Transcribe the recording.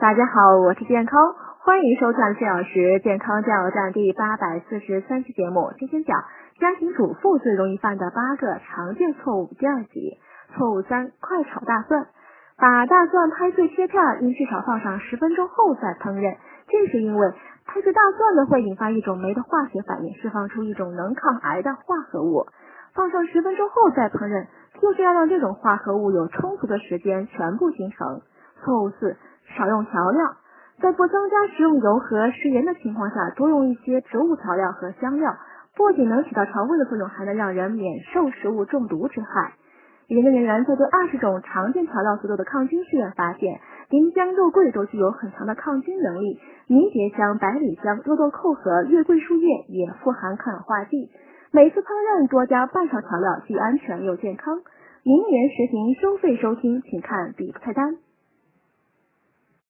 大家好，我是健康，欢迎收看四小时健康加油站第八百四十三期节目。今天讲家庭主妇最容易犯的八个常见错误第二集。错误三：快炒大蒜。把大蒜拍碎切片，应至少放上十分钟后再烹饪。这是因为拍碎大蒜呢会引发一种酶的化学反应，释放出一种能抗癌的化合物。放上十分钟后再烹饪，就是要让这种化合物有充足的时间全部形成。错误四。少用调料，在不增加食用油和食盐的情况下，多用一些植物调料和香料，不仅能起到调味的作用，还能让人免受食物中毒之害。研究人员在对二十种常见调料所做的抗菌试验发现，丁香、肉桂都具有很强的抗菌能力，迷迭香、百里香、肉豆蔻和月桂树叶也富含抗氧化剂。每次烹饪多加半勺调料，既安全又健康。明年实行收费收听，请看底部菜单。